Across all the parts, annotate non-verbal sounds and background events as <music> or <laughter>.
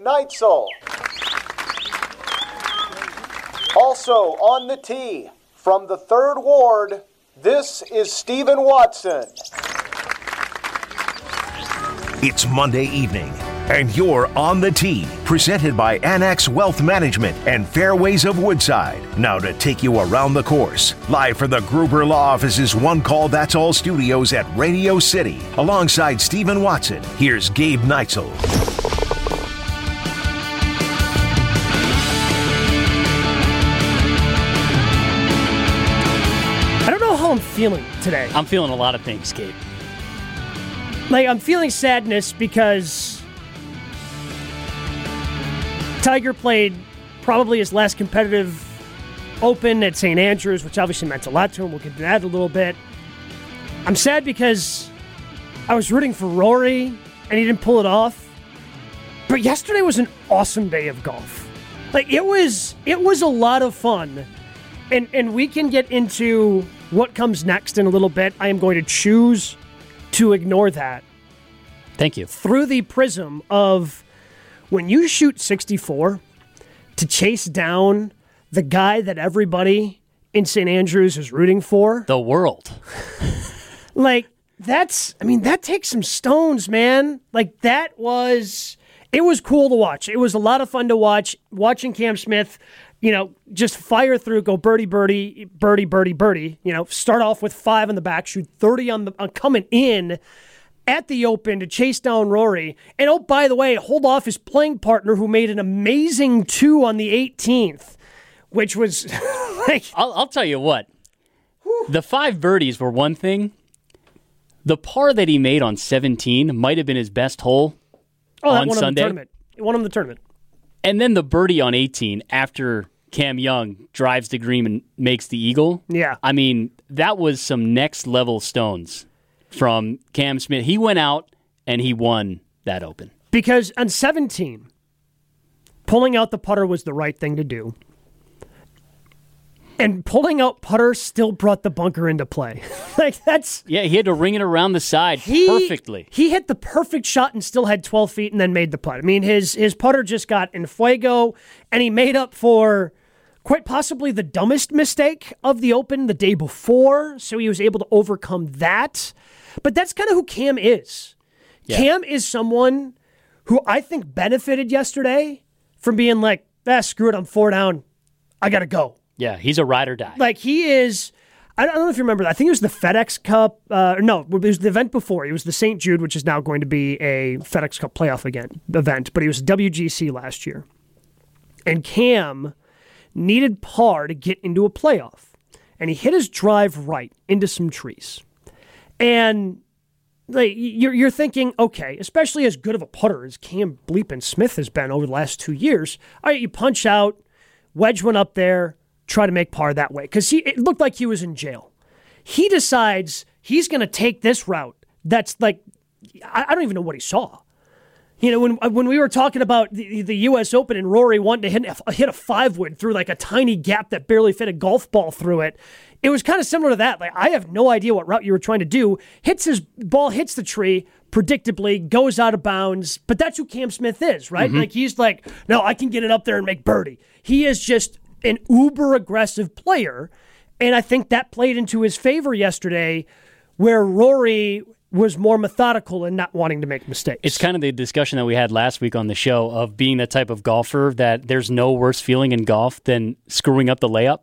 Neitzel. Also on the tee, from the third ward, this is Stephen Watson. It's Monday evening, and you're on the tee, presented by Annex Wealth Management and Fairways of Woodside. Now to take you around the course, live from the Gruber Law Office's One Call That's All studios at Radio City, alongside Stephen Watson. Here's Gabe Neitzel. Feeling today. I'm feeling a lot of things, Gabe. Like I'm feeling sadness because Tiger played probably his last competitive Open at St. Andrews, which obviously meant a lot to him. We'll get to that a little bit. I'm sad because I was rooting for Rory and he didn't pull it off. But yesterday was an awesome day of golf. Like it was it was a lot of fun. And and we can get into what comes next in a little bit. I am going to choose to ignore that Thank you. through the prism of when you shoot 64 to chase down the guy that everybody in St. Andrews is rooting for. The world. Like, that's, I mean, that takes some stones, man. Like, that was, it was cool to watch. It was a lot of fun to watch. Watching Cam Smith, you know, just fire through, go birdie, birdie, birdie, birdie, birdie. You know, start off with five on the back, shoot 30 on the, on coming in at the Open to chase down Rory. And oh, by the way, hold off his playing partner who made an amazing two on the 18th, which was <laughs> like, I'll, I'll tell you what. The five birdies were one thing. The par that he made on 17 might have been his best hole oh, that on the Sunday. tournament. It won him the tournament. And then the birdie on 18 after Cam Young drives the green and makes the eagle. Yeah. I mean, that was some next level stones from Cam Smith. He went out and he won that open. Because on 17, pulling out the putter was the right thing to do. And pulling out putter still brought the bunker into play. <laughs> like that's Yeah, he had to ring it around the side he perfectly. He hit the perfect shot and still had 12 feet and then made the putt. I mean, his his putter just got in fuego, and he made up for quite possibly the dumbest mistake of the Open the day before. So he was able to overcome that. But that's kind of who Cam is. Cam is someone who I think benefited yesterday from being like, ah, screw it, I'm four down. I gotta go. Yeah, he's a ride or die. Like he is. I don't know if you remember. I think it was the FedEx Cup. Uh, no, it was the event before. It was the St. Jude, which is now going to be a FedEx Cup playoff again event. But it was WGC last year, and Cam needed par to get into a playoff, and he hit his drive right into some trees, and like you're you're thinking, okay, especially as good of a putter as Cam Bleep and Smith has been over the last two years. All right, you punch out, wedge one up there, try to make par that way because he it looked like he was in jail. He decides he's going to take this route. That's like I, I don't even know what he saw. You know, when when we were talking about the, the U.S. Open and Rory wanting to hit a, hit a five wood through like a tiny gap that barely fit a golf ball through it, it was kind of similar to that. Like I have no idea what route you were trying to do. Hits his ball, hits the tree predictably, goes out of bounds. But that's who Cam Smith is, right? Mm-hmm. Like he's like, no, I can get it up there and make birdie. He is just an uber aggressive player, and I think that played into his favor yesterday, where Rory was more methodical and not wanting to make mistakes. It's kind of the discussion that we had last week on the show of being the type of golfer that there's no worse feeling in golf than screwing up the layup.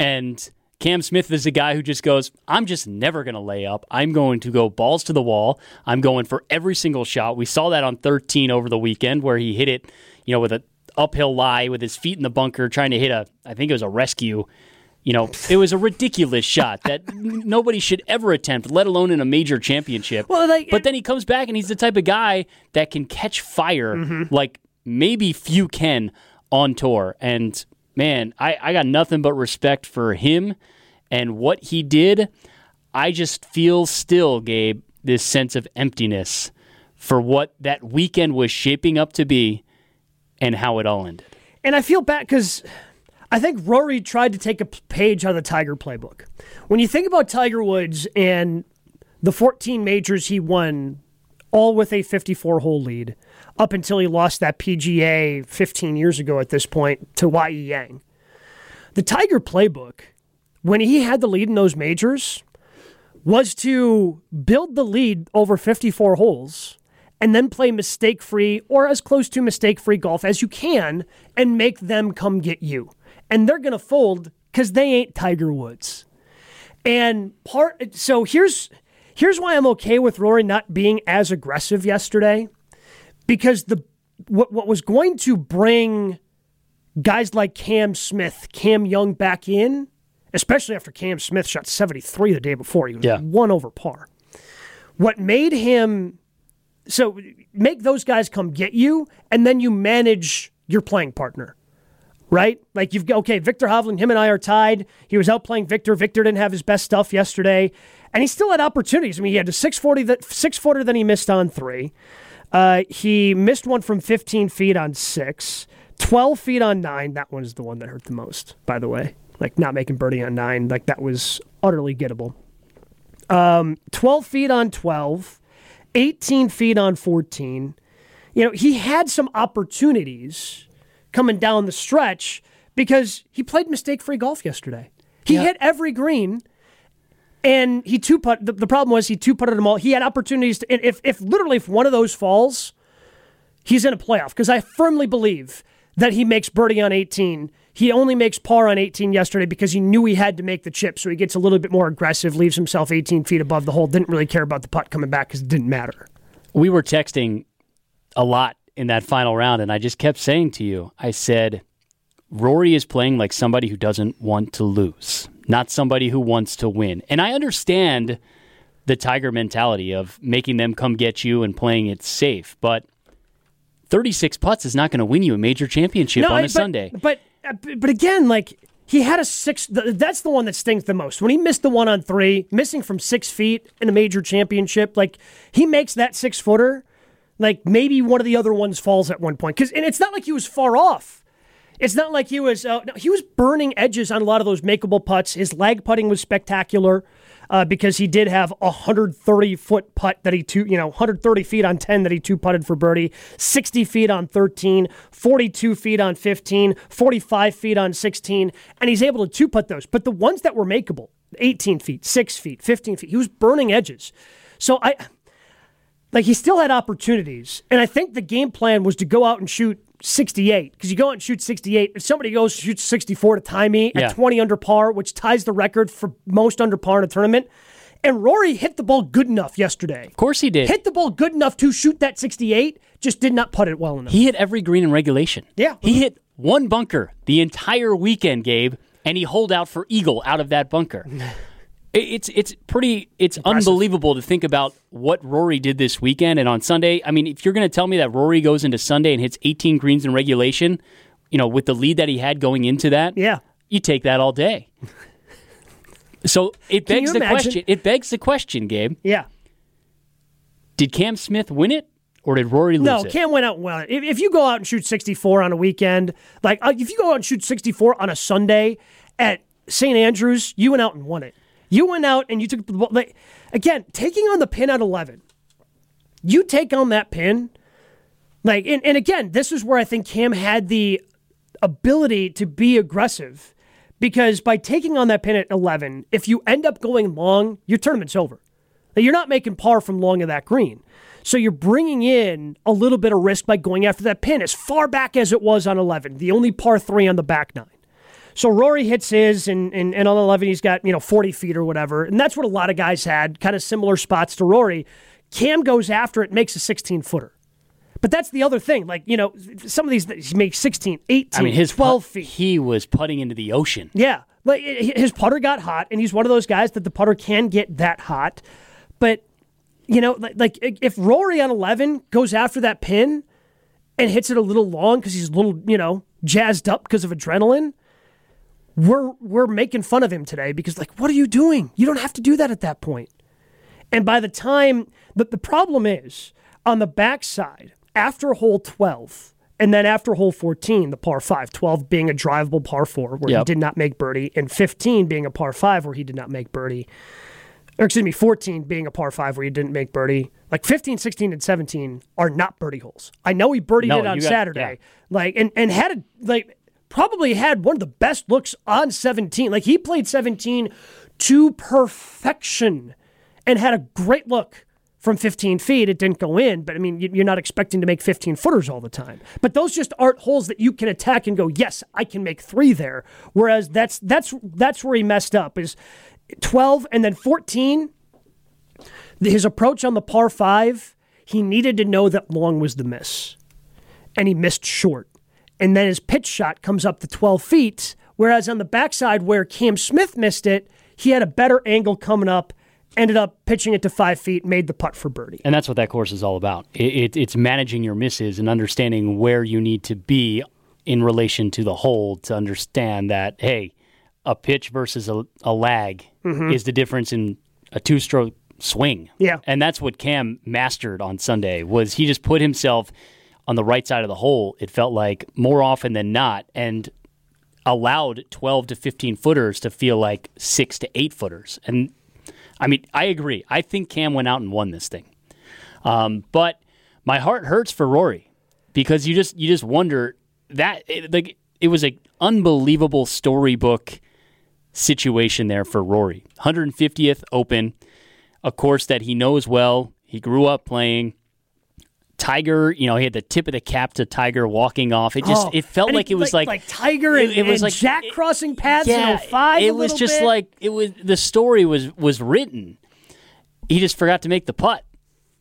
And Cam Smith is a guy who just goes, I'm just never going to lay up. I'm going to go balls to the wall. I'm going for every single shot. We saw that on 13 over the weekend where he hit it, you know, with a uphill lie with his feet in the bunker trying to hit a I think it was a rescue. You know, it was a ridiculous shot that <laughs> n- nobody should ever attempt, let alone in a major championship. Well, like- but then he comes back and he's the type of guy that can catch fire Mm-hmm. like maybe few can on tour. And man, I, I got nothing but respect for him and what he did. I just feel still, Gabe, this sense of emptiness for what that weekend was shaping up to be and how it all ended. And I feel bad because I think Rory tried to take a page out of the Tiger playbook. When you think about Tiger Woods and the 14 majors he won, all with a 54 hole lead, up until he lost that PGA 15 years ago at this point to Y.E. Yang. The Tiger playbook, when he had the lead in those majors, was to build the lead over 54 holes and then play mistake free or as close to mistake free golf as you can and make them come get you. And they're going to fold because they ain't Tiger Woods. And part so here's here's why I'm okay with Rory not being as aggressive yesterday because the what what was going to bring guys like Cam Smith, Cam Young back in, especially after Cam Smith shot 73 the day before, he was Yeah. one over par. What made him so make those guys come get you, and then you manage your playing partner, right? Like you've okay, Viktor Hovland, him and I are tied. He was out playing Viktor. Viktor didn't have his best stuff yesterday, and he still had opportunities. I mean, he had a six forty that six footer that he missed on three. Uh, he missed one from 15 feet on six, 12 feet on nine. That one is the one that hurt the most, by the way. Like not making birdie on nine, like that was utterly gettable. Um, 12 feet on 12, 18 feet on 14. You know, he had some opportunities coming down the stretch because he played mistake free golf yesterday. He hit every green and he two put. The, the problem was he two putted them all. He had opportunities to, if, if literally if one of those falls, he's in a playoff because I firmly believe that he makes birdie on 18. He only makes par on 18 yesterday because he knew he had to make the chip, so he gets a little bit more aggressive, leaves himself 18 feet above the hole. Didn't really care about the putt coming back because it didn't matter. we were texting a lot in that final round, and I just kept saying to you, I said, Rory is playing like somebody who doesn't want to lose, not somebody who wants to win. And I understand the Tiger mentality of making them come get you and playing it safe, but 36 putts is not going to win you a major championship on I- a but, Sunday. But uh, but again, like he had a six. That's the one that stings the most. When he missed the one on three, missing from six feet in a major championship, like he makes that six footer. Like maybe one of the other ones falls at one point because and it's not like he was far off. It's not like he was. Uh, no, he was burning edges on a lot of those makeable putts. His lag putting was spectacular uh, because he did have a 130 foot putt that he two, you know, 130 feet on 10 that he two putted for birdie, 60 feet on 13, 42 feet on 15, 45 feet on 16, and he's able to two putt those. But the ones that were makeable, 18 feet, 6 feet, 15 feet, he was burning edges. So I like he still had opportunities, and I think the game plan was to go out and shoot 68 because you go out and shoot 68. If somebody goes shoots 64 to tie me Yeah. at 20 under par, which ties the record for most under par in a tournament, and Rory hit the ball good enough yesterday. Of course he did. Hit the ball good enough to shoot that 68, just did not putt it well enough. He hit every green in regulation. Yeah. He hit one bunker the entire weekend, Gabe, and he holed out for eagle out of that bunker. <laughs> It- It's it's pretty it's unbelievable to think about what Rory did this weekend and on Sunday. I mean, if you're going to tell me that Rory goes into Sunday and hits 18 greens in regulation, you know, with the lead that he had going into that, Yeah. you take that all day. So it begs the imagine- question. It begs the question, Gabe. Yeah. Did Cam Smith win it or did Rory lose it? No, it? Cam went out well. If, if you go out and shoot 64 on a weekend, like uh, if you go out and shoot 64 on a Sunday at St. Andrews, you went out and won it. You went out and you took the ball. Like, again, taking on the pin at 11, you take on that pin. Like, and, and again, this is where I think Cam had the ability to be aggressive because by taking on that pin at 11, if you end up going long, your tournament's over. Like, You're not making par from long of that green. So you're bringing in a little bit of risk by going after that pin as far back as it was on 11, the only par three on the back nine. So Rory hits his, and, and, and on 11, he's got, you know, 40 feet or whatever. And that's what a lot of guys had, kind of similar spots to Rory. Cam goes after it, makes a 16 footer. But that's the other thing. Like, you know, some of these, he makes 16, 18, I mean, his 12 putt- feet. He was putting into the ocean. Yeah, like his putter got hot, and he's one of those guys that the putter can get that hot. But you know, like, like if Rory on eleven goes after that pin and hits it a little long because he's a little, you know, jazzed up because of adrenaline, we're we're making fun of him today because like, what are you doing? You don't have to do that at that point. And by the time the, the problem is on the backside, after hole 12, and then after hole 14, the par 5, 12 being a drivable par 4 where he did not make birdie, and 15 being a par 5 where he did not make birdie. or excuse me, 14 being a par five where he didn't make birdie. Like 15, 16, and 17 are not birdie holes. I know he birdied No, it on got- Saturday, yeah. like and and had a, like probably had one of the best looks on 17. Like he played 17 to perfection and had a great look from 15 feet. It didn't go in, but I mean, you- you're not expecting to make 15 footers all the time. But those just aren't holes that you can attack and go, yes, I can make three there. Whereas that's that's that's where he messed up is 12 and then 14. His approach on the par five, he needed to know that long was the miss, and he missed short. And then his pitch shot comes up to 12 feet. Whereas on the backside where Cam Smith missed it, he had a better angle coming up, ended up pitching it to five feet, made the putt for birdie. And that's what that course is all about. It, it, it's managing your misses and understanding where you need to be in relation to the hole to understand that, hey, a pitch versus a, a lag mm-hmm. is the difference in a two stroke swing. Yeah. And that's what Cam mastered on Sunday was he just put himself on the right side of the hole, it felt like more often than not, and allowed 12 to 15 footers to feel like six to eight footers. And I mean, I agree. I think Cam went out and won this thing. Um, but my heart hurts for Rory because you just you just wonder that it, like it was an unbelievable storybook situation there for Rory. 150th Open, a course that he knows well. He grew up playing. Tiger, you know, he had the tip of the cap to Tiger walking off. It just Oh, it felt like it was like, like Tiger and, it, it was and like Jack it- crossing paths yeah, in 05 It was just bit. like it was the story was was written. He just forgot to make the putt,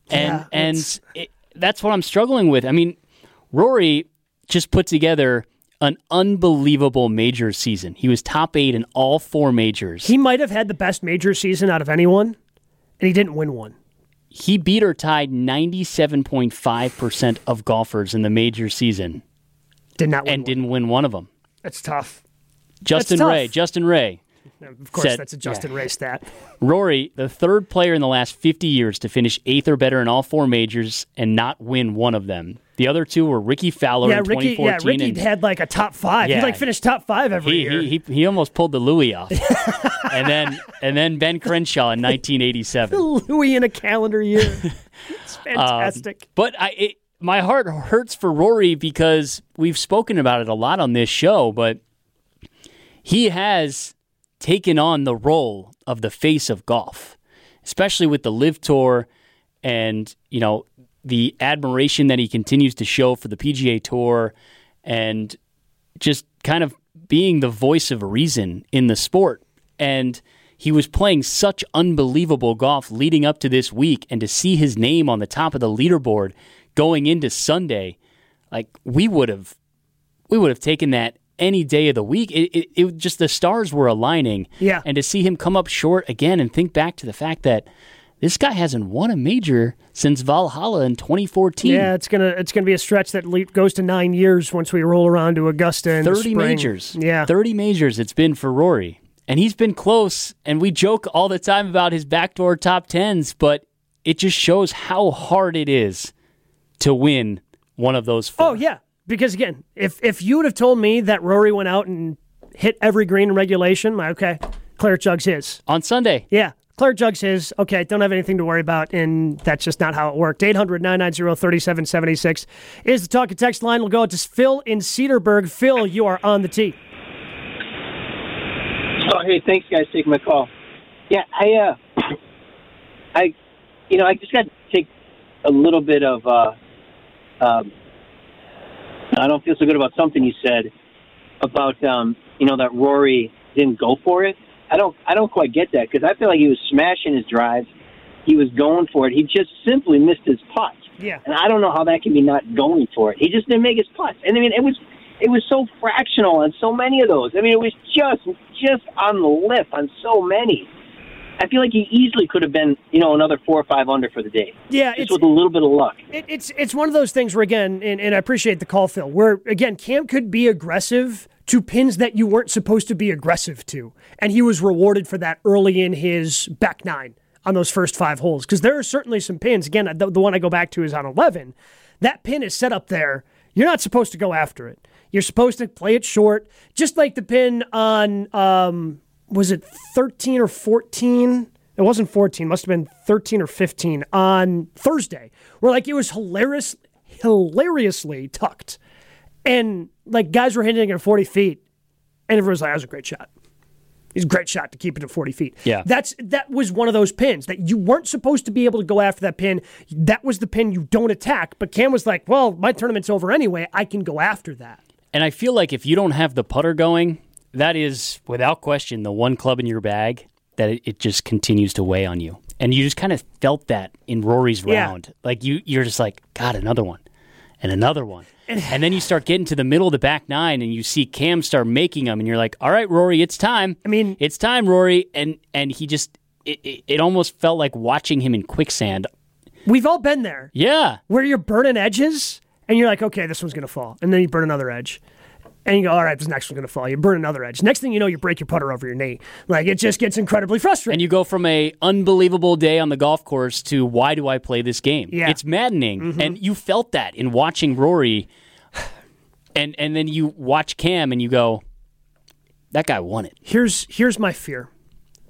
and Yeah, and it, that's what I'm struggling with. I mean, Rory just put together an unbelievable major season. He was top eight in all four majors. he might have had the best major season out of anyone, and he didn't win one. He beat or tied 97.5% of golfers in the major season Did not win and one. didn't win one of them. That's tough. Justin tough. Ray, Justin Ray. Of course, Said- that's a Justin Ray stat. Rory, the third player in the last 50 years to finish eighth or better in all four majors and not win one of them. The other two were Rickie Fowler Yeah, in Ricky. 2014. Yeah, Ricky and had like a top five. Yeah. He like finished top five every he, year. he, he, he almost pulled the Louis off. <laughs> and then and then Ben Crenshaw in 1987. Louis in a calendar year. <laughs> it's Um, fantastic. But I, it, my heart hurts for Rory because we've spoken about it a lot on this show, but he has taken on the role of the face of golf, especially with the LIV Tour and, you know, the admiration that he continues to show for the PGA Tour and just kind of being the voice of reason in the sport. And he was playing such unbelievable golf leading up to this week, and to see his name on the top of the leaderboard going into Sunday, like we would have, we would have taken that any day of the week. It, it, it just the stars were aligning, Yeah. And to see him come up short again, and think back to the fact that this guy hasn't won a major since Valhalla in 2014. Yeah, it's gonna it's gonna be a stretch that le- goes to nine years once we roll around to Augusta. In 30 spring. majors. Yeah, 30 majors it's been for Rory. And he's been close. And we joke all the time about his backdoor top tens, but it just shows how hard it is to win one of those four. Oh yeah, because again, if if you would have told me that Rory went out and hit every green in regulation, my okay, Claret Jug's his. On Sunday. Yeah, Claret Jug's his. Okay, don't have anything to worry about, and that's just not how it worked. 800 990 3776 is the talk and text line. We'll go to Phil in Cedarburg. Phil, you are on the tee. Oh, hey, thanks, guys, for taking my call. Yeah, I, uh, I, you know, I just got to take a little bit of, uh, um, I don't feel so good about something you said about, um, you know, that Rory didn't go for it. I don't, I don't quite get that because I feel like he was smashing his drive. He was going for it. He just simply missed his putt. Yeah. And I don't know how that can be not going for it. He just didn't make his putts. And I mean, it was it was so fractional on so many of those. I mean, it was just just on the lip on so many. I feel like he easily could have been, you know, another four or five under for the day. Yeah, just it's with a little bit of luck. It, it's it's one of those things where again, and, and I appreciate the call, Phil. Where again, Cam could be aggressive to pins that you weren't supposed to be aggressive to, and he was rewarded for that early in his back nine on those first five holes. Because there are certainly some pins. Again, the, the one I go back to is on eleven. That pin is set up there. You're not supposed to go after it. You're supposed to play it short, just like the pin on um, was it 13 or 14? It wasn't 14, must have been 13 or 15 on Thursday, where like it was hilarious, hilariously tucked. And like guys were hitting it at 40 feet, and everyone was like, that was a great shot. It's a great shot to keep it at 40 feet. Yeah. That's that was one of those pins that you weren't supposed to be able to go after that pin. That was the pin you don't attack. But Cam was like, well, my tournament's over anyway. I can go after that. And I feel like if you don't have the putter going, that is without question the one club in your bag that it, it just continues to weigh on you. And you just kind of felt that in Rory's Yeah. round. Like you you're just like, God, another one. And another one. And then you start getting to the middle of the back nine and you see Cam start making them and you're like, All right, Rory, it's time. I mean- it's time, Rory. And and he just it, it, it almost felt like watching him in quicksand. We've all been there Yeah. where you're burning edges and you're like, okay, this one's going to fall. And then you burn another edge. And you go, all right, this next one's going to fall. You burn another edge. Next thing you know, you break your putter over your knee. Like it just gets incredibly frustrating. And you go from a unbelievable day on the golf course to why do I play this game? Yeah. Mm-hmm. It's maddening. And you felt that in watching Rory and and then you watch Cam and you go, That guy won it. here's here's my fear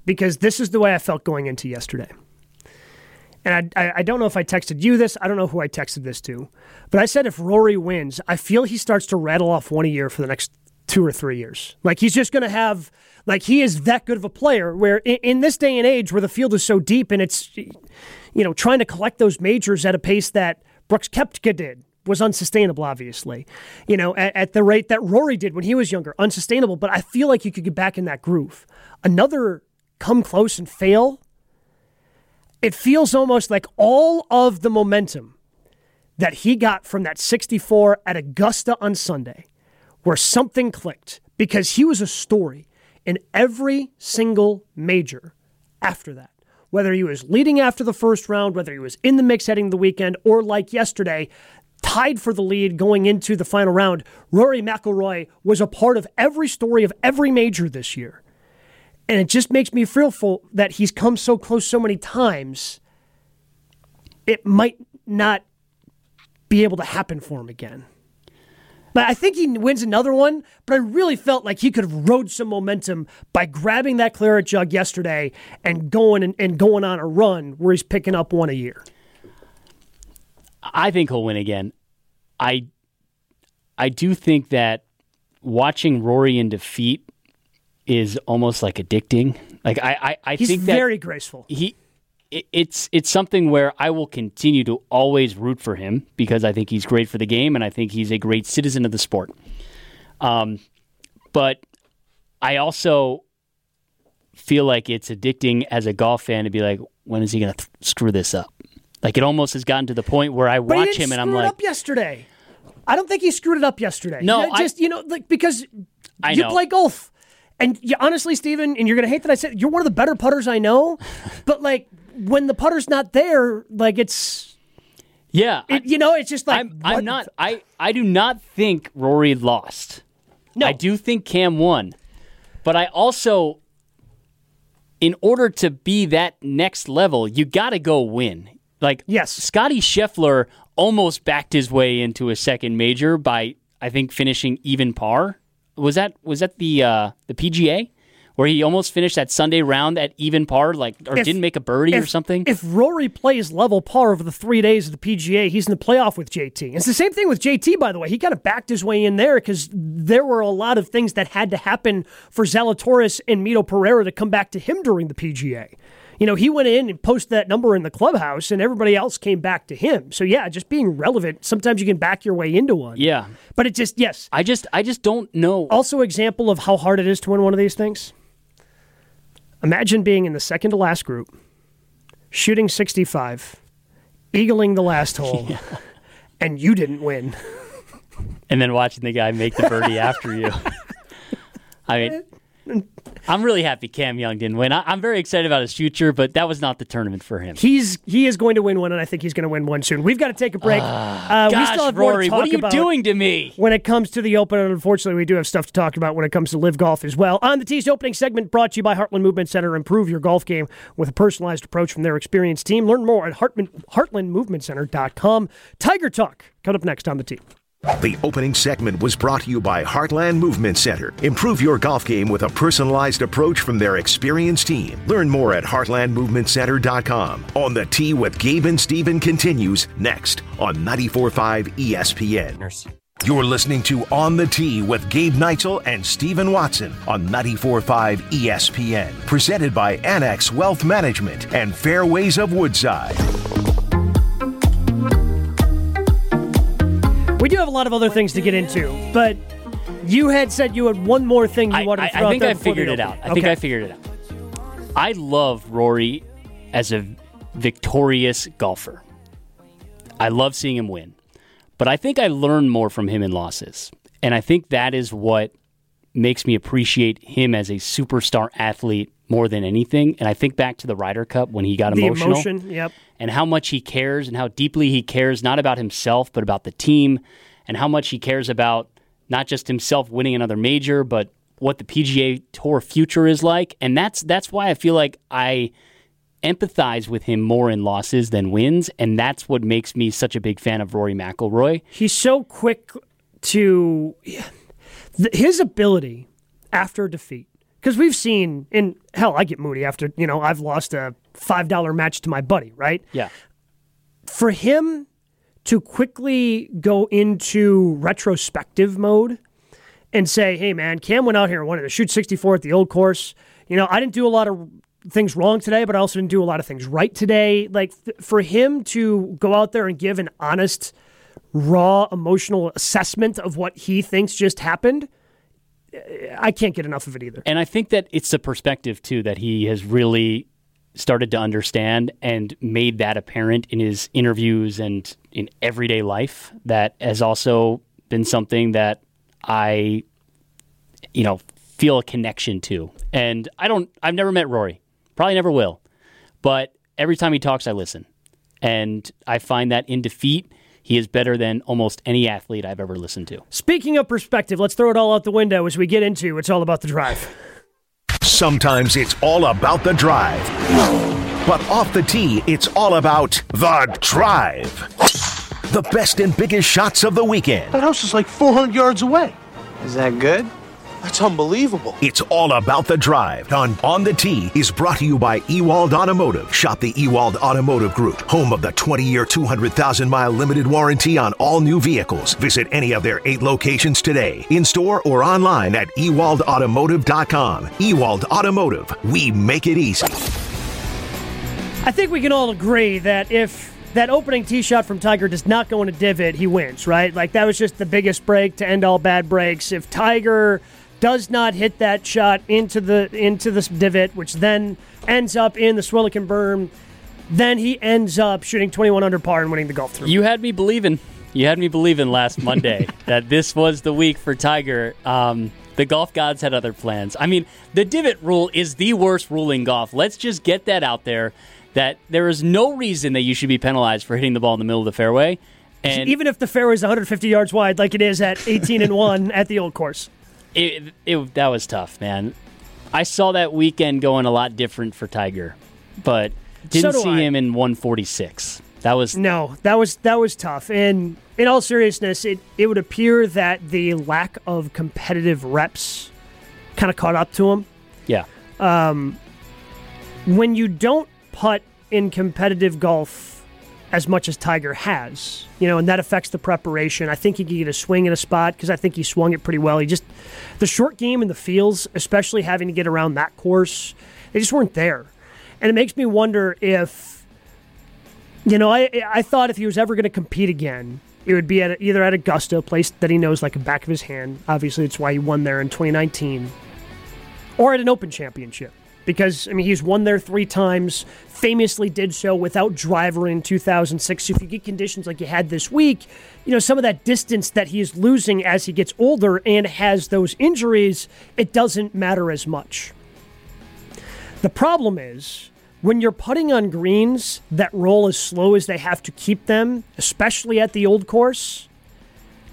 because this is the way I felt going into yesterday. And I, I, I don't know if I texted you this. I don't know who I texted this to. But I said if Rory wins, I feel he starts to rattle off one a year for the next two or three years. Like he's just going to have, like he is that good of a player where in, in this day and age where the field is so deep and it's, you know, trying to collect those majors at a pace that Brooks Kepka did was unsustainable, obviously. You know, at, at the rate that Rory did when he was younger, unsustainable. But I feel like you could get back in that groove. Another come close and fail. It feels almost like all of the momentum that he got from that 64 at Augusta on Sunday, where something clicked because he was a story in every single major after that. Whether he was leading after the first round, whether he was in the mix heading the weekend, or like yesterday, tied for the lead going into the final round, Rory McIlroy was a part of every story of every major this year. And it just makes me fearful that he's come so close so many times, it might not be able to happen for him again. But I think he wins another one, but I really felt like he could have rode some momentum by grabbing that claret jug yesterday and going and, and going on a run where he's picking up one a year. I think he'll win again. I I do think that watching Rory in defeat is almost like addicting. Like I, I, I He's think that very graceful. he it's it's something where I will continue to always root for him because I think he's great for the game and I think he's a great citizen of the sport. Um, but I also feel like it's addicting as a golf fan to be like, when is he going to th- screw this up? Like it almost has gotten to the point where I But watch him and I'm like, up yesterday. I don't think he screwed it up yesterday. No, You know, I- just you know, like because I you know. play golf, and you, honestly, Steven, and you're gonna hate that I said you're one of the better putters I know, <laughs> but like when the putter's not there, like it's yeah, I- you know, it's just like I'm, I'm not. I, I do not think Rory lost. No. I do think Cam won, but I also, in order to be that next level, you got to go win. Like Yes. Scotty Scheffler almost backed his way into a second major by I think finishing even par. Was that was that the uh, the PGA where he almost finished that Sunday round at even par, like or If- didn't make a birdie or something? If Rory plays level par over the three days of the PGA, he's in the playoff with JT. It's the same thing with JT, by the way. He kind of backed his way in there because there were a lot of things that had to happen for Zalatoris and Mito Pereira to come back to him during the PGA. You know, he went in and posted that number in the clubhouse, and everybody else came back to him. So yeah, just being relevant. Sometimes you can back your way into one. yeah, but it just yes. I just I just don't know. Also, example of how hard it is to win one of these things. Imagine being in the second to last group, shooting 65, eagling the last hole, <laughs> and you didn't win. and then watching the guy make the birdie after you. <laughs> I mean, I'm really happy Cam Young didn't win. I, I'm very excited about his future, but that was not the tournament for him. He's he is going to win one, and I think he's going to win one soon. We've got to take a break. Uh, we Gosh, still have more to Rory, talk what are you doing to me? when it comes to the Open, and unfortunately, we do have stuff to talk about when it comes to LIV golf as well. On the Tee's opening segment, brought to you by Heartland Movement Center. Improve your golf game with a personalized approach from their experienced team. Learn more at Heartman, heartlandmovementcenter.com. Tiger Talk coming up next on the Tee. The opening segment was brought to you by Heartland Movement Center. Improve your golf game with a personalized approach from their experienced team. Learn more at heartlandmovementcenter.com. On the tee with Gabe and Steven continues next on 94.5 ESPN. You're listening to On the Tee with Gabe Neitzel and Stephen Watson on 94.5 ESPN. Presented by Annex Wealth Management and Fairways of Woodside. Lot of other things to get into, but you had said you had one more thing you I, wanted I, to throw I think out I figured it out. I think I figured it out. I love Rory as a victorious golfer. I love seeing him win. But I think I learn more from him in losses. And I think that is what makes me appreciate him as a superstar athlete more than anything. And I think back to the Ryder Cup when he got The emotional emotion, yep. and how much he cares and how deeply he cares not about himself but about the team and how much he cares about not just himself winning another major but what the PGA Tour future is like and that's that's why I feel like I empathize with him more in losses than wins and that's what makes me such a big fan of Rory McIlroy. He's so quick to his ability after defeat. Because we've seen, in hell, I get moody after you know I've lost a five dollar match to my buddy, right? Yeah. For him to quickly go into retrospective mode and say, "Hey, man, Cam went out here and wanted to shoot 64 at the old course. You know, I didn't do a lot of things wrong today, but I also didn't do a lot of things right today." Like th- for him to go out there and give an honest, raw, emotional assessment of what he thinks just happened, I can't get enough of it either. And I think that it's a perspective too that he has really started to understand and made that apparent in his interviews and in everyday life. That has also been something that I, you know, feel a connection to. And I don't, I've never met Rory, probably never will, but every time he talks, I listen. And I find that in defeat, he is better than almost any athlete I've ever listened to. Speaking of perspective, let's throw it all out the window as we get into it's all about the drive. Sometimes it's all about the drive. But off the tee, it's all about the drive. The best and biggest shots of the weekend. That house is like 400 yards away. Is that good? That's unbelievable. It's all about the drive on On the Tee is brought to you by Ewald Automotive. Shop the Ewald Automotive Group, home of the 20-year, 200,000-mile limited warranty on all new vehicles. Visit any of their eight locations today, in-store or online at ewaldautomotive.com. Ewald Automotive, we make it easy. I think we can all agree that if that opening tee shot from Tiger does not go in a divot, he wins, right? Like that was just the biggest break to end all bad breaks. If Tiger does not hit that shot into the into this divot, which then ends up in the Swilcan berm, then he ends up shooting 21 under par and winning the golf tournament. You had me believing. You had me believing last Monday <laughs> that this was the week for Tiger. Um, the golf gods had other plans. I mean, the divot rule is the worst rule in golf. Let's just get that out there. That there is no reason that you should be penalized for hitting the ball in the middle of the fairway. And Even if the fairway is 150 yards wide, like it is at 18 and one at the old course. It, it, that was tough, man. I saw that weekend going a lot different for Tiger, but didn't do see I. him in 146. That was No, that was that was tough. And in all seriousness, it, it would appear that the lack of competitive reps kind of caught up to him. yeah. Um, When you don't putt in competitive golf as much as Tiger has, you know, and that affects the preparation. I think he could get a swing in a spot because I think he swung it pretty well. He just the short game and the feels, especially having to get around that course, they just weren't there. And it makes me wonder if You know, I I thought if he was ever going to compete again, it would be at either at Augusta, a place that he knows like the back of his hand. Obviously, it's why he won there in 2019, or at an Open Championship. Because I mean, he's won there three times. Famously did so without driver in 2006. So if you get conditions like you had this week, you know some of that distance that he is losing as he gets older and has those injuries, it doesn't matter as much. The problem is when you're putting on greens that roll as slow as they have to keep them, especially at the old course,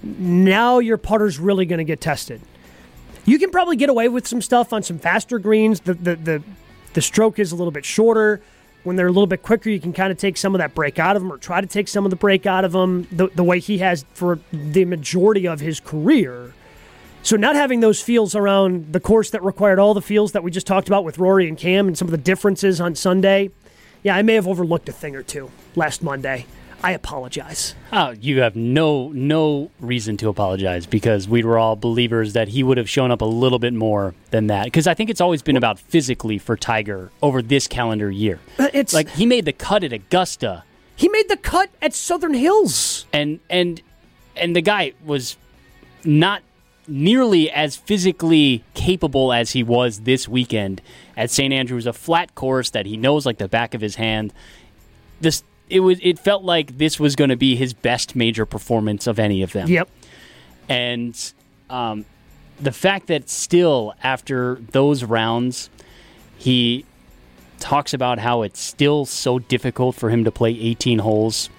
now your putter's really going to get tested. You can probably get away with some stuff on some faster greens. The, the, the, the stroke is a little bit shorter. when they're a little bit quicker, you can kind of take some of that break out of them or try to take some of the break out of them the, the way he has for the majority of his career. So not having those feels around the course that required all the feels that we just talked about with Rory and Cam and some of the differences on Sunday, yeah, I may have overlooked a thing or two last Monday. I apologize. Oh, you have no no reason to apologize because we were all believers that he would have shown up a little bit more than that. Because I think it's always been about physically for Tiger over this calendar year. Uh, it's Like he made the cut at Augusta, he made the cut at Southern Hills. and and and the guy was not nearly as physically capable as he was this weekend at St Andrews, a flat course that he knows like the back of his hand. This it was it felt like this was going to be his best major performance of any of them. Yep. And um, the fact that still after those rounds, he talks about how it's still so difficult for him to play 18 holes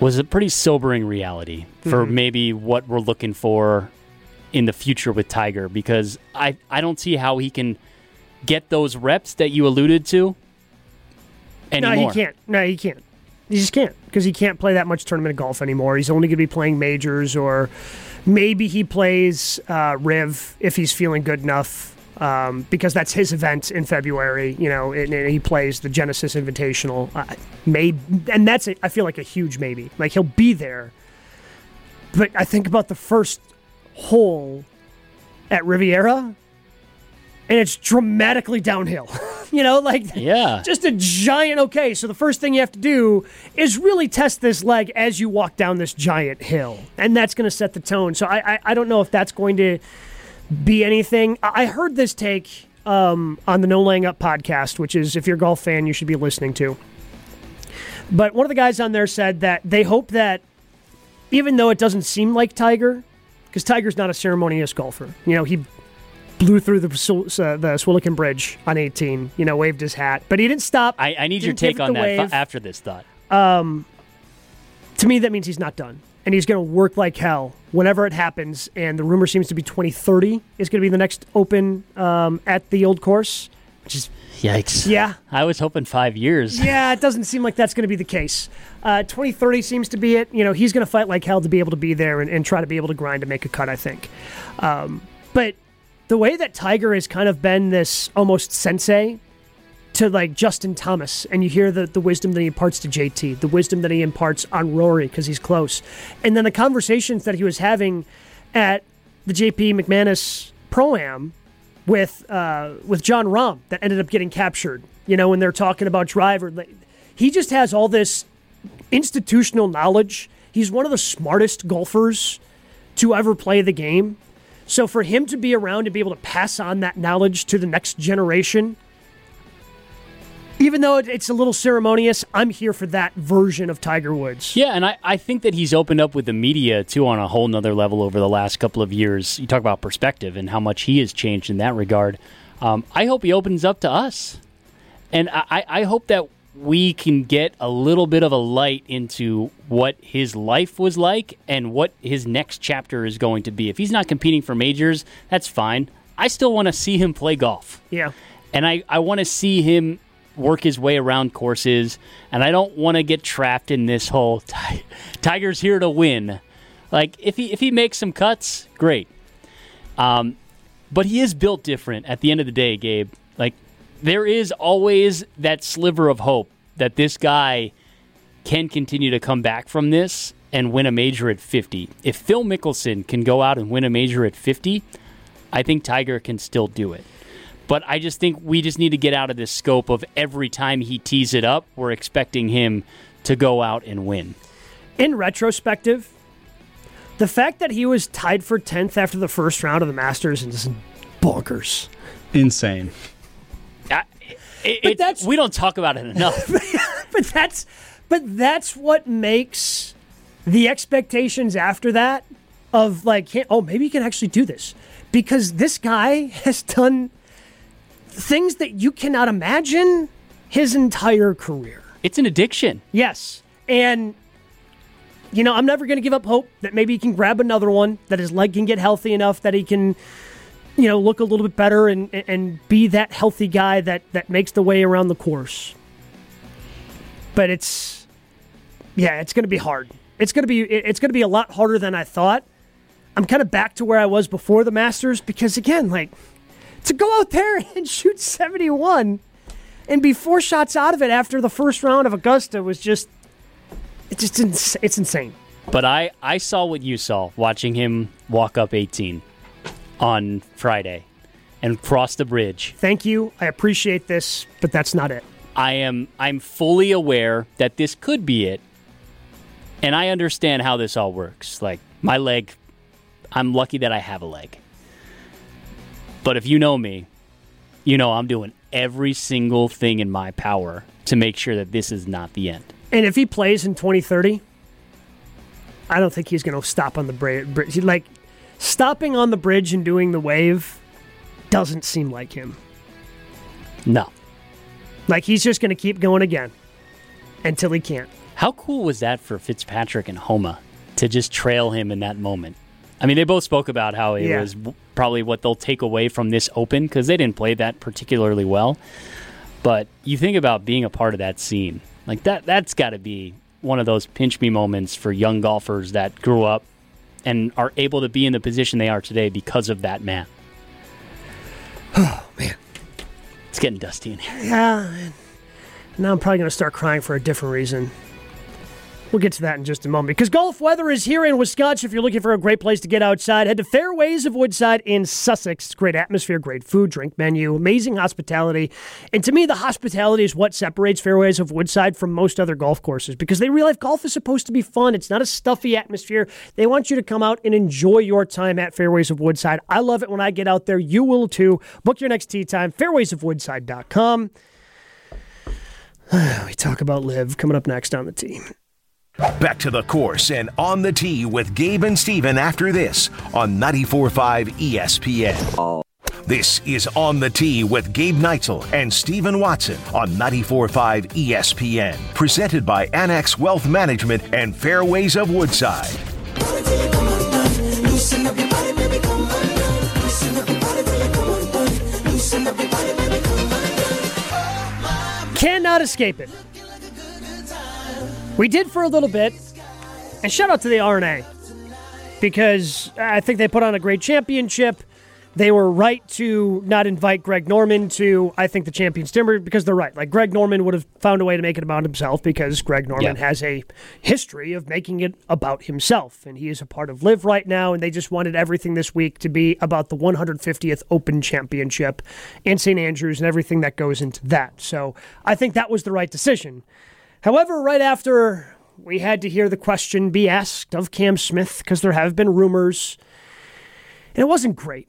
was a pretty sobering reality for maybe what we're looking for in the future with Tiger because I, I don't see how he can get those reps that you alluded to anymore. No, he can't. No, he can't. He just can't because he can't play that much tournament golf anymore. He's only going to be playing majors, or maybe he plays uh, Riv if he's feeling good enough. Um, because that's his event in February, you know, and, and he plays the Genesis Invitational. Uh, maybe, and that's a, I feel like a huge maybe. Like he'll be there, but I think about the first hole at Riviera, and it's dramatically downhill. <laughs> you know, like Yeah. just a giant okay. So the first thing you have to do is really test this leg as you walk down this giant hill, and that's going to set the tone. So I, I I don't know if that's going to be anything. I I heard this take um, on the No Laying Up podcast, which is if you're a golf fan, you should be listening to. But one of the guys on there said that they hope that even though it doesn't seem like Tiger, because Tiger's not a ceremonious golfer, you know, he blew through the uh, the Swilcan Bridge on 18, you know, waved his hat, but he didn't stop. I, I need your take on that wave. after this thought. to me, that means he's not done. And he's going to work like hell whenever it happens. And the rumor seems to be 2030 is going to be the next open um, at the old course, which is, Yikes. yeah. I was hoping five years. <laughs> Yeah, it doesn't seem like that's going to be the case. Uh, 2030 seems to be it. You know, he's going to fight like hell to be able to be there and, and try to be able to grind to make a cut, I think. Um, but the way that Tiger has kind of been this almost sensei to like Justin Thomas, and you hear the, the wisdom that he imparts to JT, the wisdom that he imparts on Rory because he's close, and then the conversations that he was having at the JP McManus Pro Am with uh, with Jon Rahm that ended up getting captured. You know, when they're talking about driver, he just has all this institutional knowledge. He's one of the smartest golfers to ever play the game. So for him to be around and be able to pass on that knowledge to the next generation, even though it's a little ceremonious, I'm here for that version of Tiger Woods. Yeah, and I, I think that he's opened up with the media too on a whole nother level over the last couple of years. You talk about perspective and how much he has changed in that regard. Um, I hope he opens up to us. And I, I I hope that we can get a little bit of a light into what his life was like and what his next chapter is going to be. If he's not competing for majors, that's fine. I still want to see him play golf. Yeah. And I, I want to see him work his way around courses. And I don't want to get trapped in this whole <laughs> Ti- Tiger's here to win. Like, if he, if he makes some cuts, great. Um, but he is built different at the end of the day, Gabe. Like, there is always that sliver of hope that this guy can continue to come back from this and win a major at 50. If Phil Mickelson can go out and win a major at 50, I think Tiger can still do it. But I just think we just need to get out of this scope of every time he tees it up, we're expecting him to go out and win. in retrospective, the fact that he was tied for 10th after the first round of the Masters is bonkers. Insane. I, it, But that's- we don't talk about it enough. <laughs> But that's but that's what makes the expectations after that of like, oh, maybe he can actually do this because this guy has done things that you cannot imagine his entire career. it's an addiction. Yes. And, you know, I'm never going to give up hope that maybe he can grab another one, that his leg can get healthy enough that he can you know, look a little bit better and and be that healthy guy that that makes the way around the course. But it's yeah, it's going to be hard. It's going to be it's going to be a lot harder than I thought. I'm kind of back to where I was before the Masters because again, like to go out there <laughs> and shoot 71 and be four shots out of it after the first round of Augusta was just it's just ins- it's insane. But I, I saw what you saw watching him walk up 18 on Friday and cross the bridge. Thank you. I appreciate this, but that's not it. I am I'm fully aware that this could be it. And I understand how this all works. Like my leg I'm lucky that I have a leg. But if you know me, you know I'm doing every single thing in my power to make sure that this is not the end. And if he plays in 2030, I don't think he's going to stop on the bridge. Like stopping on the bridge and doing the wave doesn't seem like him. No. Like he's just going to keep going again until he can't. How cool was that for Fitzpatrick and Homa to just trail him in that moment? I mean, they both spoke about how it Yeah. was probably what they'll take away from this Open because they didn't play that particularly well. But you think about being a part of that scene, like that. That's got to be one of those pinch me moments for young golfers that grew up and are able to be in the position they are today because of that man. <sighs> Oh man, it's getting dusty in here. Yeah. and Now I'm probably going to start crying for a different reason. We'll get to that in just a moment because golf weather is here in Wisconsin. If you're looking for a great place to get outside, head to Fairways of Woodside in Sussex. Great atmosphere, great food, drink menu, amazing hospitality. And to me, the hospitality is what separates Fairways of Woodside from most other golf courses because they realize golf is supposed to be fun. It's not a stuffy atmosphere. They want you to come out and enjoy your time at Fairways of Woodside. I love it when I get out there. You will too. Book your next tee time, fairwaysofwoodside.com. <sighs> We talk about LIV coming up next on the team. Back to the course and on the tee with Gabe and Steven after this on 94.5 ESPN. This is On the Tee with Gabe Neitzel and Stephen Watson on 94.5 ESPN. Presented by Annex Wealth Management and Fairways of Woodside. Cannot escape it. We did for a little bit, and shout out to the R&A because I think they put on a great championship. They were right to not invite Greg Norman to, I think, the Champions Dinner because they're right. Like, Greg Norman would have found a way to make it about himself because Greg Norman Yeah. has a history of making it about himself. And he is a part of LIV right now. And they just wanted everything this week to be about the 150th Open Championship and St. Andrews and everything that goes into that. So I think that was the right decision. However, right after we had to hear the question be asked of Cam Smith, because there have been rumors, and it wasn't great.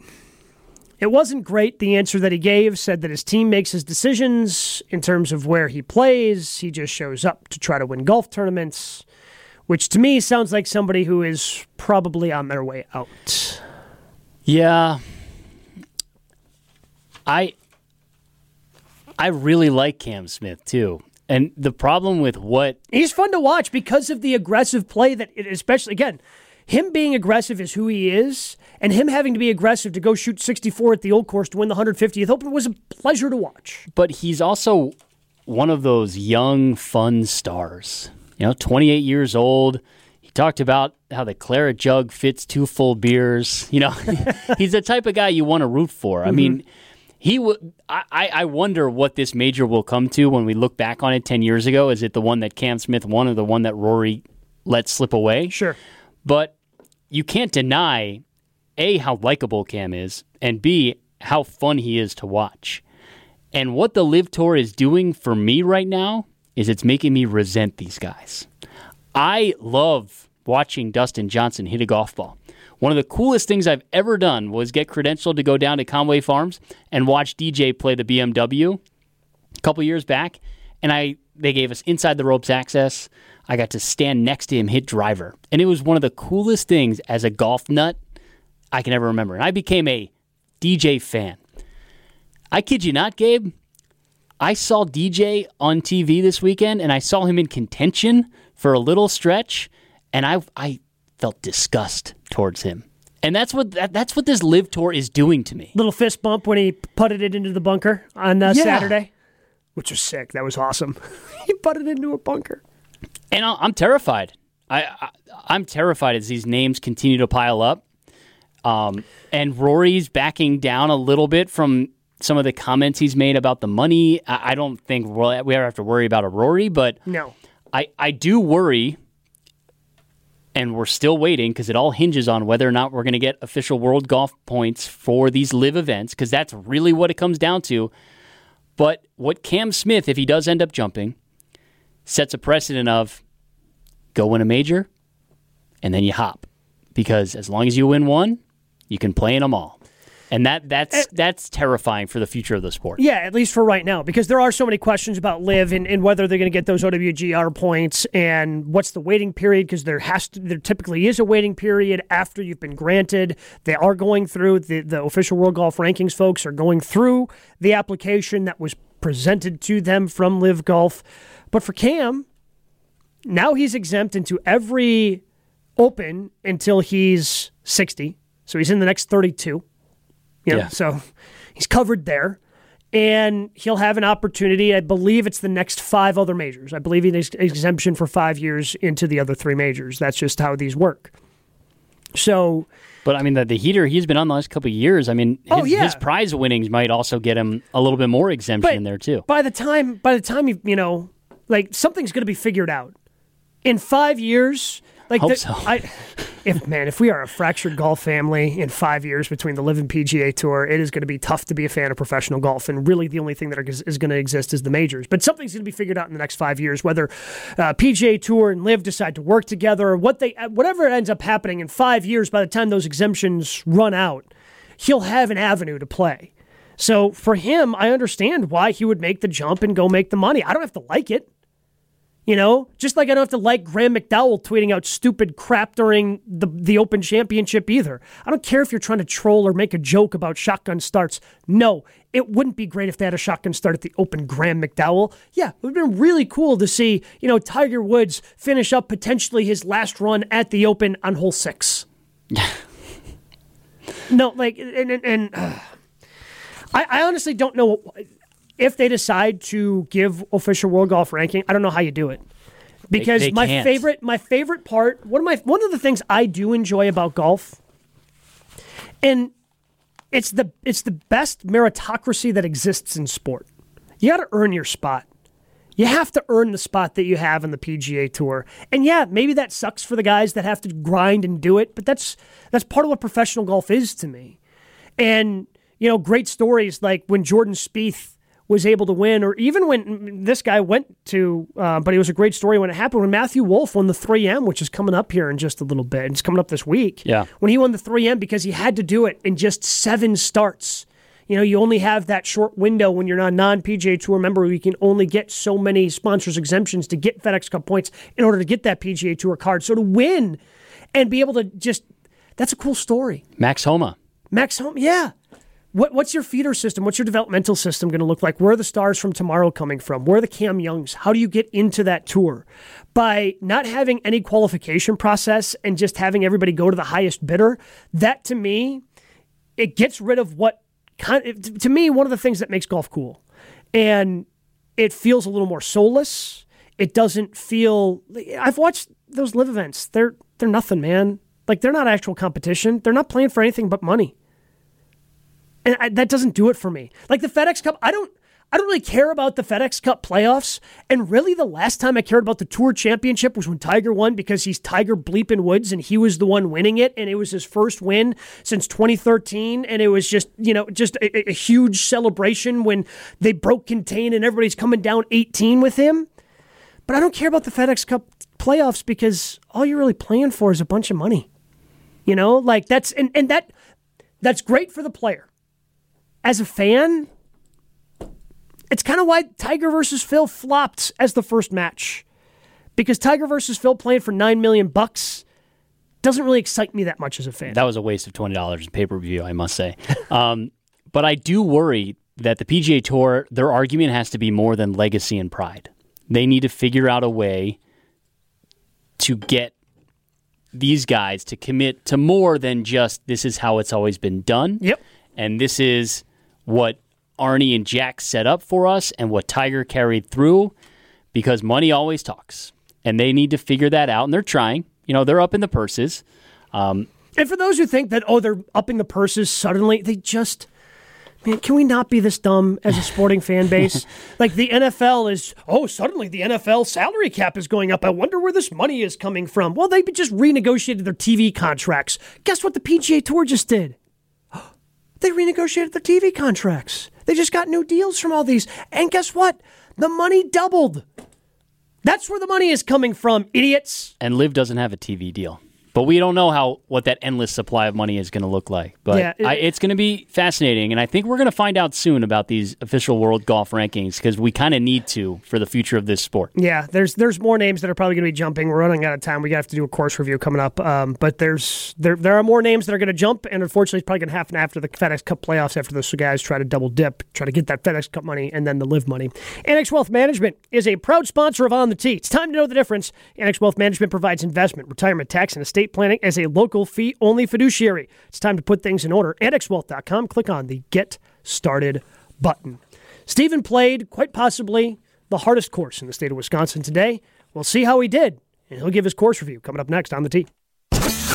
It wasn't great. The answer that he gave said that his team makes his decisions in terms of where he plays. He just shows up to try to win golf tournaments, which to me sounds like somebody who is probably on their way out. Yeah. I I really like Cam Smith too. And the problem with what He's fun to watch because of the aggressive play that, it, especially again, him being aggressive is who he is, and him having to be aggressive to go shoot 64 at the old course to win the 150th Open was a pleasure to watch. but he's also one of those young fun stars. You know, 28 years old. He talked about how the claret jug fits two full beers. You know, <laughs> he's the type of guy you want to root for. I mm-hmm. mean, he would. I, I I wonder what this major will come to when we look back on it 10 years ago. Is it the one that Cam Smith won or the one that Rory let slip away? Sure. But you can't deny A, how likable Cam is, and B, how fun he is to watch. And what the LIV Tour is doing for me right now is it's making me resent these guys. I love watching Dustin Johnson hit a golf ball. One of the coolest things I've ever done was get credentialed to go down to Conway Farms and watch DJ play the BMW a couple years back, and I they gave us inside the ropes access. I got to stand next to him hit driver, and it was one of the coolest things as a golf nut I can ever remember. And I became a DJ fan. I kid you not, Gabe. I saw DJ on TV this weekend, and I saw him in contention for a little stretch, and I I felt disgust towards him. And that's what that, that's what this LIV tour is doing to me. Little fist bump when he putted it into the bunker on uh, Yeah. Saturday, which was sick. That was awesome. <laughs> he putted it into a bunker. And I- I'm terrified. I, I I'm terrified as these names continue to pile up. Um, and Rory's backing down a little bit from some of the comments he's made about the money. I, I don't think we ever have to worry about a Rory, but No. I, I do worry, and we're still waiting because it all hinges on whether or not we're going to get official world golf points for these LIV events because that's really what it comes down to. But what Cam Smith, if he does end up jumping, sets a precedent of go win a major and then you hop because as long as you win one, you can play in them all. And that that's eh. that's terrifying for the future of the sport. Yeah, at least for right now, because there are so many questions about LIV and, and whether they're going to get those OWGR points and what's the waiting period. Because there has to, there typically is a waiting period after you've been granted. They are going through the the official World Golf Rankings folks are going through the application that was presented to them from LIV Golf. But for Cam, now he's exempt into every Open until he's sixty, so he's in the next thirty-two. You know, Yeah. so he's covered there. And he'll have an opportunity. I believe it's the next five other majors. I believe he has exemption for five years into the other three majors. That's just how these work. So, But I mean, the, the heater he's been on the last couple of years. I mean, oh, his, Oh, yeah. his prize winnings might also get him a little bit more exemption but in there too. by the time, by the time you, you know, like something's going to be figured out in five years. Like Hope the- so. I, if man, if we are a fractured golf family in five years between the LIV and PGA Tour, it is going to be tough to be a fan of professional golf. And really, the only thing that is, is going to exist is the majors. But something's going to be figured out in the next five years, whether uh, PGA Tour and LIV decide to work together, or what they, whatever ends up happening in five years. By the time those exemptions run out, he'll have an avenue to play. So for him, I understand why he would make the jump and go make the money. I don't have to like it. You know, just like I don't have to like Graham McDowell tweeting out stupid crap during the the Open Championship either. I don't care if you're trying to troll or make a joke about shotgun starts. No, it wouldn't be great if they had a shotgun start at the Open Graham McDowell. Yeah, it would have been really cool to see, you know, Tiger Woods finish up potentially his last run at the Open on hole six. <laughs> no, like, and, and, and uh, <sighs> I, I honestly don't know if they decide to give official world golf ranking. I don't know how you do it because they my can't. favorite my favorite part one of my one of the things I do enjoy about golf and it's the it's the best meritocracy that exists in sport. You got to earn your spot. You have to earn the spot that you have in the PGA Tour. And yeah, maybe that sucks for the guys that have to grind and do it, but that's that's part of what professional golf is to me. And you know, great stories like when Jordan Spieth was able to win, or even when this guy went to, uh, but it was a great story when it happened when Matthew Wolff won the 3M, which is coming up here in just a little bit. It's coming up this week. Yeah. When he won the 3M because he had to do it in just seven starts. You know, you only have that short window when you're not a non PGA Tour member. where You can only get so many sponsors exemptions to get FedEx Cup points in order to get that PGA Tour card. So to win and be able to just, that's a cool story. Max Homa. Max Homa, yeah. What, what's your feeder system? What's your developmental system going to look like? Where are the stars from tomorrow coming from? Where are the Cam Youngs? How do you get into that tour? By not having any qualification process and just having everybody go to the highest bidder, that to me, it gets rid of what to me one of the things that makes golf cool. And it feels a little more soulless. It doesn't feel I've watched those LIV events. They're they're nothing, man. Like they're not actual competition. They're not playing for anything but money and I, that doesn't do it for me. Like the FedEx Cup, I don't. I don't really care about the FedEx Cup playoffs. And really, the last time I cared about the Tour Championship was when Tiger won because he's Tiger Bleeping Woods and he was the one winning it. And it was his first win since 2013. And it was just, you know, just a, a huge celebration when they broke contain and everybody's coming down 18 with him. But I don't care about the FedEx Cup playoffs because all you're really playing for is a bunch of money. You know, like that's, and, and that, that's great for the player as a fan, it's kind of why Tiger versus Phil flopped as the first match. Because Tiger versus Phil playing for 9 million bucks doesn't really excite me that much as a fan. That was a waste of twenty dollars in pay per view, I must say. <laughs> um, but I do worry that the PGA Tour, their argument has to be more than legacy and pride. They need to figure out a way to get these guys to commit to more than just this is how it's always been done. Yep. And this is what Arnie and Jack set up for us and what Tiger carried through because money always talks. And they need to figure that out. And they're trying. You know, they're up in the purses. Um, and for those who think that, oh, they're upping the purses suddenly, they just. Man, can we not be this dumb as a sporting fan <laughs> base? Like the NFL is, oh, suddenly the NFL salary cap is going up. I wonder where this money is coming from. Well, they just renegotiated their TV contracts. Guess what the PGA Tour just did? They renegotiated their TV contracts. They just got new deals from all these. And guess what? The money doubled. That's where the money is coming from, idiots. And LIV doesn't have a TV deal. But we don't know how what that endless supply of money is going to look like. But Yeah, it- I, it's going to be fascinating, and I think we're going to find out soon about these official world golf rankings because we kind of need to for the future of this sport. Yeah, there's there's more names that are probably going to be jumping. We're running out of time. We have to do a course review coming up. Um, but there's there there are more names that are going to jump, and unfortunately, it's probably going to happen after the FedEx Cup playoffs. After those guys try to double dip, try to get that FedEx Cup money and then the LIV money. Annex Wealth Management is a proud sponsor of On the Tee. It's time to know the difference. Annex Wealth Management provides investment, retirement, tax, and estate planning as a local fee only fiduciary. It's time to put things in order. AnnexWealth.com. Click on the Get Started button. Stephen played quite possibly the hardest course in the state of Wisconsin today. We'll see how he did, and he'll give his course review coming up next on the tee.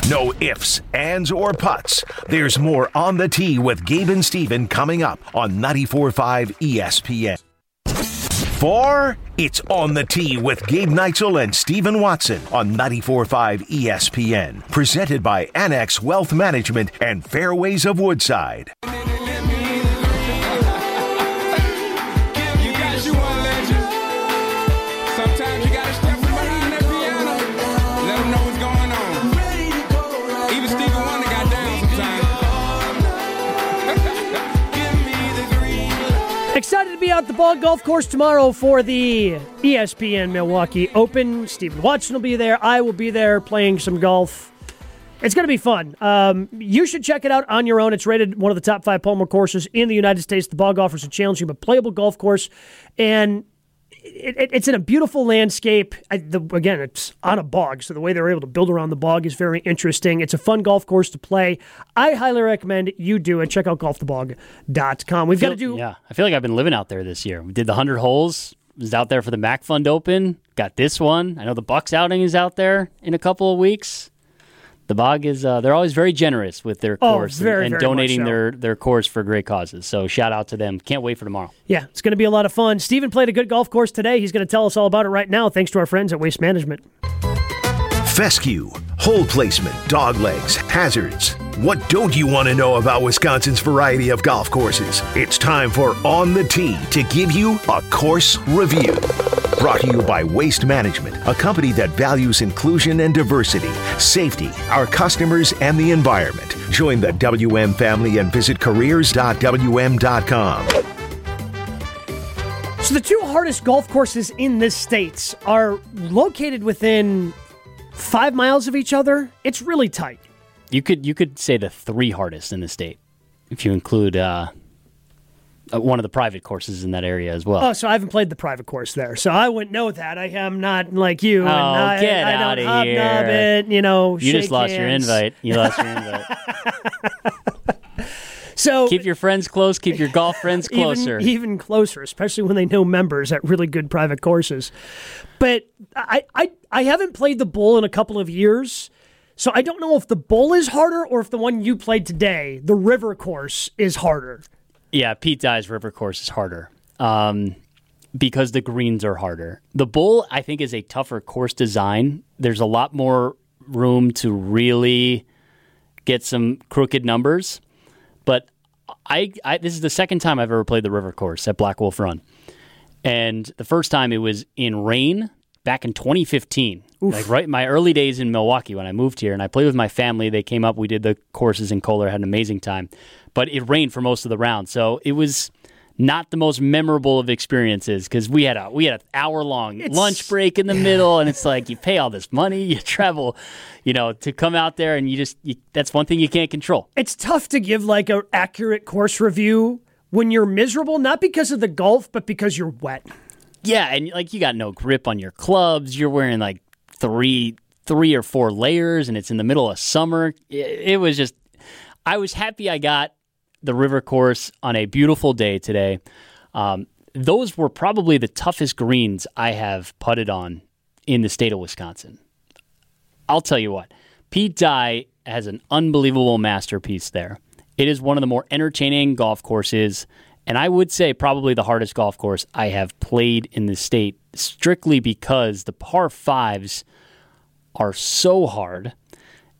No ifs, ands, or puts. There's more on the tee with Gabe and Steven coming up on 94.5 ESPN. Four, it's on the tee with Gabe Neitzel and Stephen Watson on 94.5 ESPN. Presented by Annex Wealth Management and Fairways of Woodside. At the Bog golf course tomorrow for the ESPN Milwaukee Open. Stephen Watson will be there. I will be there playing some golf. It's going to be fun. Um, you should check it out on your own. It's rated one of the top five Palmer courses in the United States. The Bog golfers a challenging but playable golf course, and it, it, it's in a beautiful landscape. I, the, again, it's on a bog, so the way they're able to build around the bog is very interesting. It's a fun golf course to play. I highly recommend you do it. Check out golfthebog.com. We've got to do Yeah, I feel like I've been living out there this year. We did the hundred holes. Was out there for the MACC Fund Open. Got this one. I know the Bucks outing is out there in a couple of weeks. The Bog is uh, they're always very generous with their Oh, course and- very, and, very donating so. their their course for great causes. So shout out to them. Can't wait for tomorrow. Yeah, it's going to be a lot of fun. Steven played a good golf course today. He's going to tell us all about it right now, thanks to our friends at Waste Management. Fescue, hole placement, dog legs, hazards. What don't you want to know about Wisconsin's variety of golf courses? It's time for On the Tee to give you a course review. Brought to you by Waste Management, a company that values inclusion and diversity, safety, our customers, and the environment. Join the WM family and visit careers.wm.com. So, the two hardest golf courses in this state are located within five miles of each other. It's really tight. You could you could say the three hardest in the state if you include uh, uh, one of the private courses in that area as well. Oh, so I haven't played the private course there, so I wouldn't know that. I am not like you. and Oh, I, get I outta don't hobnob here. it. You know, you just lost your invite. You lost your invite. <laughs> So keep your friends close. Keep your golf friends <laughs> closer. Even, even closer, especially when they know members at really good private courses. But I, I, I haven't played the Bog in a couple of years, so I don't know if the Bog is harder or if the one you played today, the river course, is harder. Yeah, Pete Dye's river course is harder um, because the greens are harder. The Bog, I think, is a tougher course design. There's a lot more room to really get some crooked numbers. But I, I this is the second time I've ever played the river course at Blackwolf Run, and the first time it was in rain back in 2015. Like right in my early days in Milwaukee when I moved here, and I played with my family. They came up, we did the courses in Kohler, had an amazing time, but it rained for most of the round, so it was not the most memorable of experiences because we had a we had an hour long lunch break in the middle, and it's <laughs> like you pay all this money, you travel, you know, to come out there, and you just you, that's one thing you can't control. It's tough to give like an accurate course review when you're miserable, not because of the golf, but because you're wet. Yeah, and like you got no grip on your clubs. You're wearing like three three or four layers, and it's in the middle of summer. It, it was just, I was happy I got the river course on a beautiful day today. Um, those were probably the toughest greens I have putted on in the state of Wisconsin. I'll tell you what, Pete Dye has an unbelievable masterpiece there. It is one of the more entertaining golf courses, and I would say probably the hardest golf course I have played in the state, strictly because the par fives are so hard,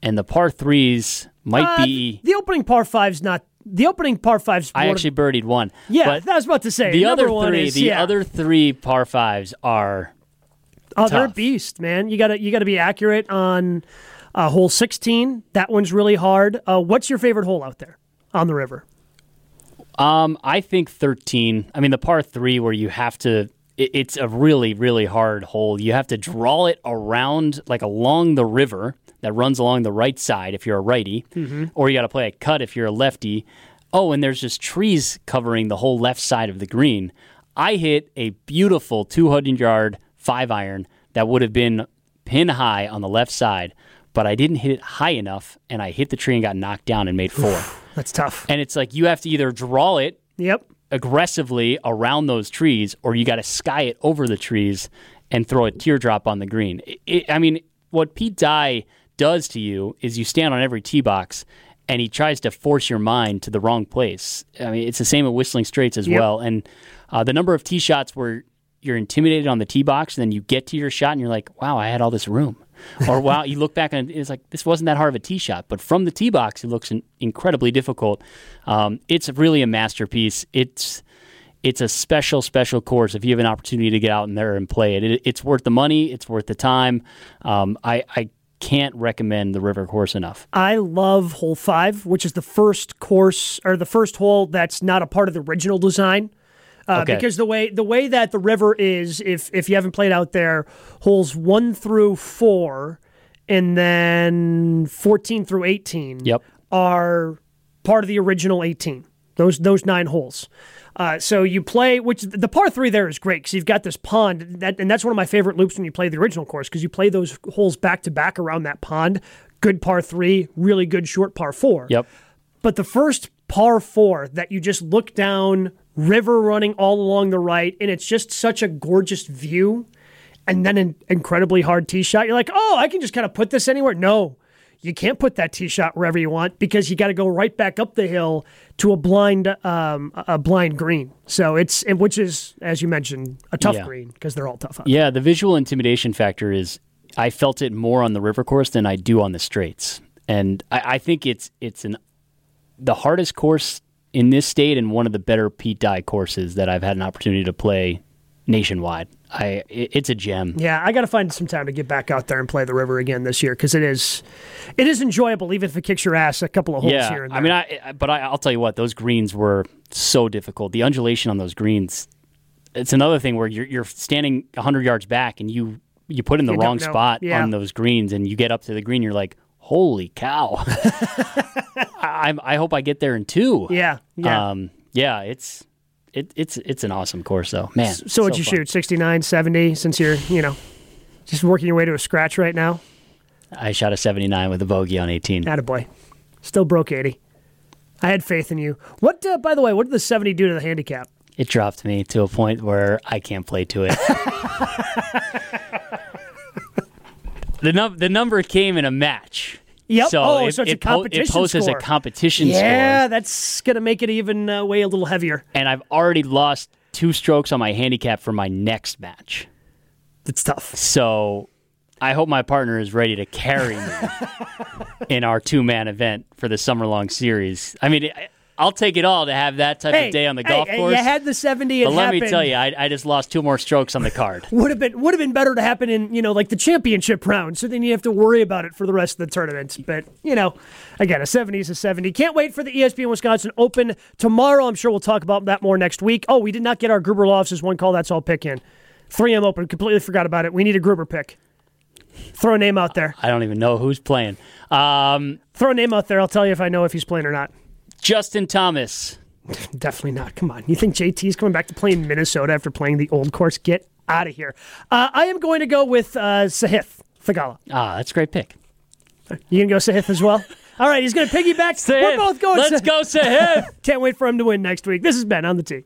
and the par threes might Uh, be. the opening par five's not the opening par five's. I actually birdied one. yeah, but I was about to say the other one three, is, the yeah. other three par fives are Oh, they're a beast, man. You gotta you gotta be accurate on uh, hole sixteen. That one's really hard. Uh, what's your favorite hole out there on the river? Um, I think 13. I mean, the par three where you have to, it, it's a really, really hard hole. You have to draw it around, like along the river that runs along the right side if you're a righty, mm-hmm. or you got to play a cut if you're a lefty. Oh, and there's just trees covering the whole left side of the green. I hit a beautiful 200 yard five iron that would have been pin high on the left side, but I didn't hit it high enough, and I hit the tree and got knocked down and made four. That's tough. and it's like you have to either draw it Yep. aggressively around those trees, or you got to sky it over the trees and throw a teardrop on the green. It, it- I mean, what Pete Dye does to you is you stand on every tee box and he tries to force your mind to the wrong place. I mean, it's the same at Whistling Straits as Yep. well. And uh, the number of tee shots where you're intimidated on the tee box, and then you get to your shot and you're like, wow, I had all this room. or <laughs> wow, you look back and it's like this wasn't that hard of a tee shot, but from the tee box, it looks in- incredibly difficult. Um, it's really a masterpiece. It's it's a special, special course. If you have an opportunity to get out in there and play it, it it's worth the money. It's worth the time. Um, I, I can't recommend the river course enough. I love hole five, which is the first course or the first hole that's not a part of the original design. Uh, Okay. Because the way the way that the river is, if if you haven't played out there, holes one through four, and then fourteen through eighteen, Yep. are part of the original eighteen. Those those nine holes. Uh, so you play, which the par three there is great because you've got this pond, that, and that's one of my favorite loops when you play the original course because you play those holes back to back around that pond. Good par three, really good short par four. Yep. But the first par four that you just look down, river running all along the right, and it's just such a gorgeous view, and then an incredibly hard tee shot. You're like, oh, I can just kind of put this anywhere. No, you can't put that tee shot wherever you want because you got to go right back up the hill to a blind, um, a blind green. So it's which is, as you mentioned, a tough Yeah. green because they're all tough. Yeah, the visual intimidation factor is I felt it more on the river course than I do on the Straits, and I, I think it's it's an the hardest course in this state and one of the better Pete Dye courses that I've had an opportunity to play nationwide. I it's a gem. Yeah, I got to find some time to get back out there and play the river again this year because it is, it is enjoyable even if it kicks your ass a couple of holes yeah, here and there. I mean, I, but I, I'll tell you what, those greens were so difficult. The undulation on those greens, it's another thing where you're you're standing hundred yards back and you you put in the You wrong spot Yeah. on those greens and you get up to the green, you're like, holy cow! <laughs> <laughs> I, I hope I get there in two. yeah, yeah. Um, yeah, it's it, it's it's an awesome course though, man. so what'd you fun. shoot? 69, 70 since you're, you know, just working your way to a scratch right now? I shot a 79 with a bogey on 18. Attaboy. Still broke 80. I had faith in you. What, uh, by the way, what did the 70 do to the handicap? It dropped me to a point where I can't play to it. <laughs> the num- the number came in a match. Yep. So oh, it, so it's it a competition it posts as a competition yeah, score, that's going to make it even uh, weigh a little heavier. and I've already lost two strokes on my handicap for my next match. It's tough. So I hope my partner is ready to carry me <laughs> in our two man event for the summer long series. I mean, I'll take it all to have that type Hey, of day on the hey, golf course. You had the 70. It but let me tell you, I, I just lost two more strokes on the card. <laughs> would have been would have been better to happen in you know like the championship round so then you have to worry about it for the rest of the tournament but you know again a 70 is a 70 can't wait for the espn wisconsin open tomorrow. I'm sure we'll talk about that more next week. Oh we did not get our gruber offices one call. That's all pick in. 3m open. Completely forgot about it. We need a gruber pick. Throw a name out there. I don't even know who's playing. Um, throw a name out there. I'll tell you if i know if he's playing or not Justin Thomas. <laughs> Definitely not. Come on. You think JT's coming back to play in Minnesota after playing the old course? Get out of here. Uh, I am going to go with uh, Sahith Theegala. Ah, that's a great pick. You gonna go Sahith as well? <laughs> All right, he's gonna piggyback. We're both going. Let's Sahith. go, Sahith. <laughs> Can't wait for him to win next week. This has been on the tee.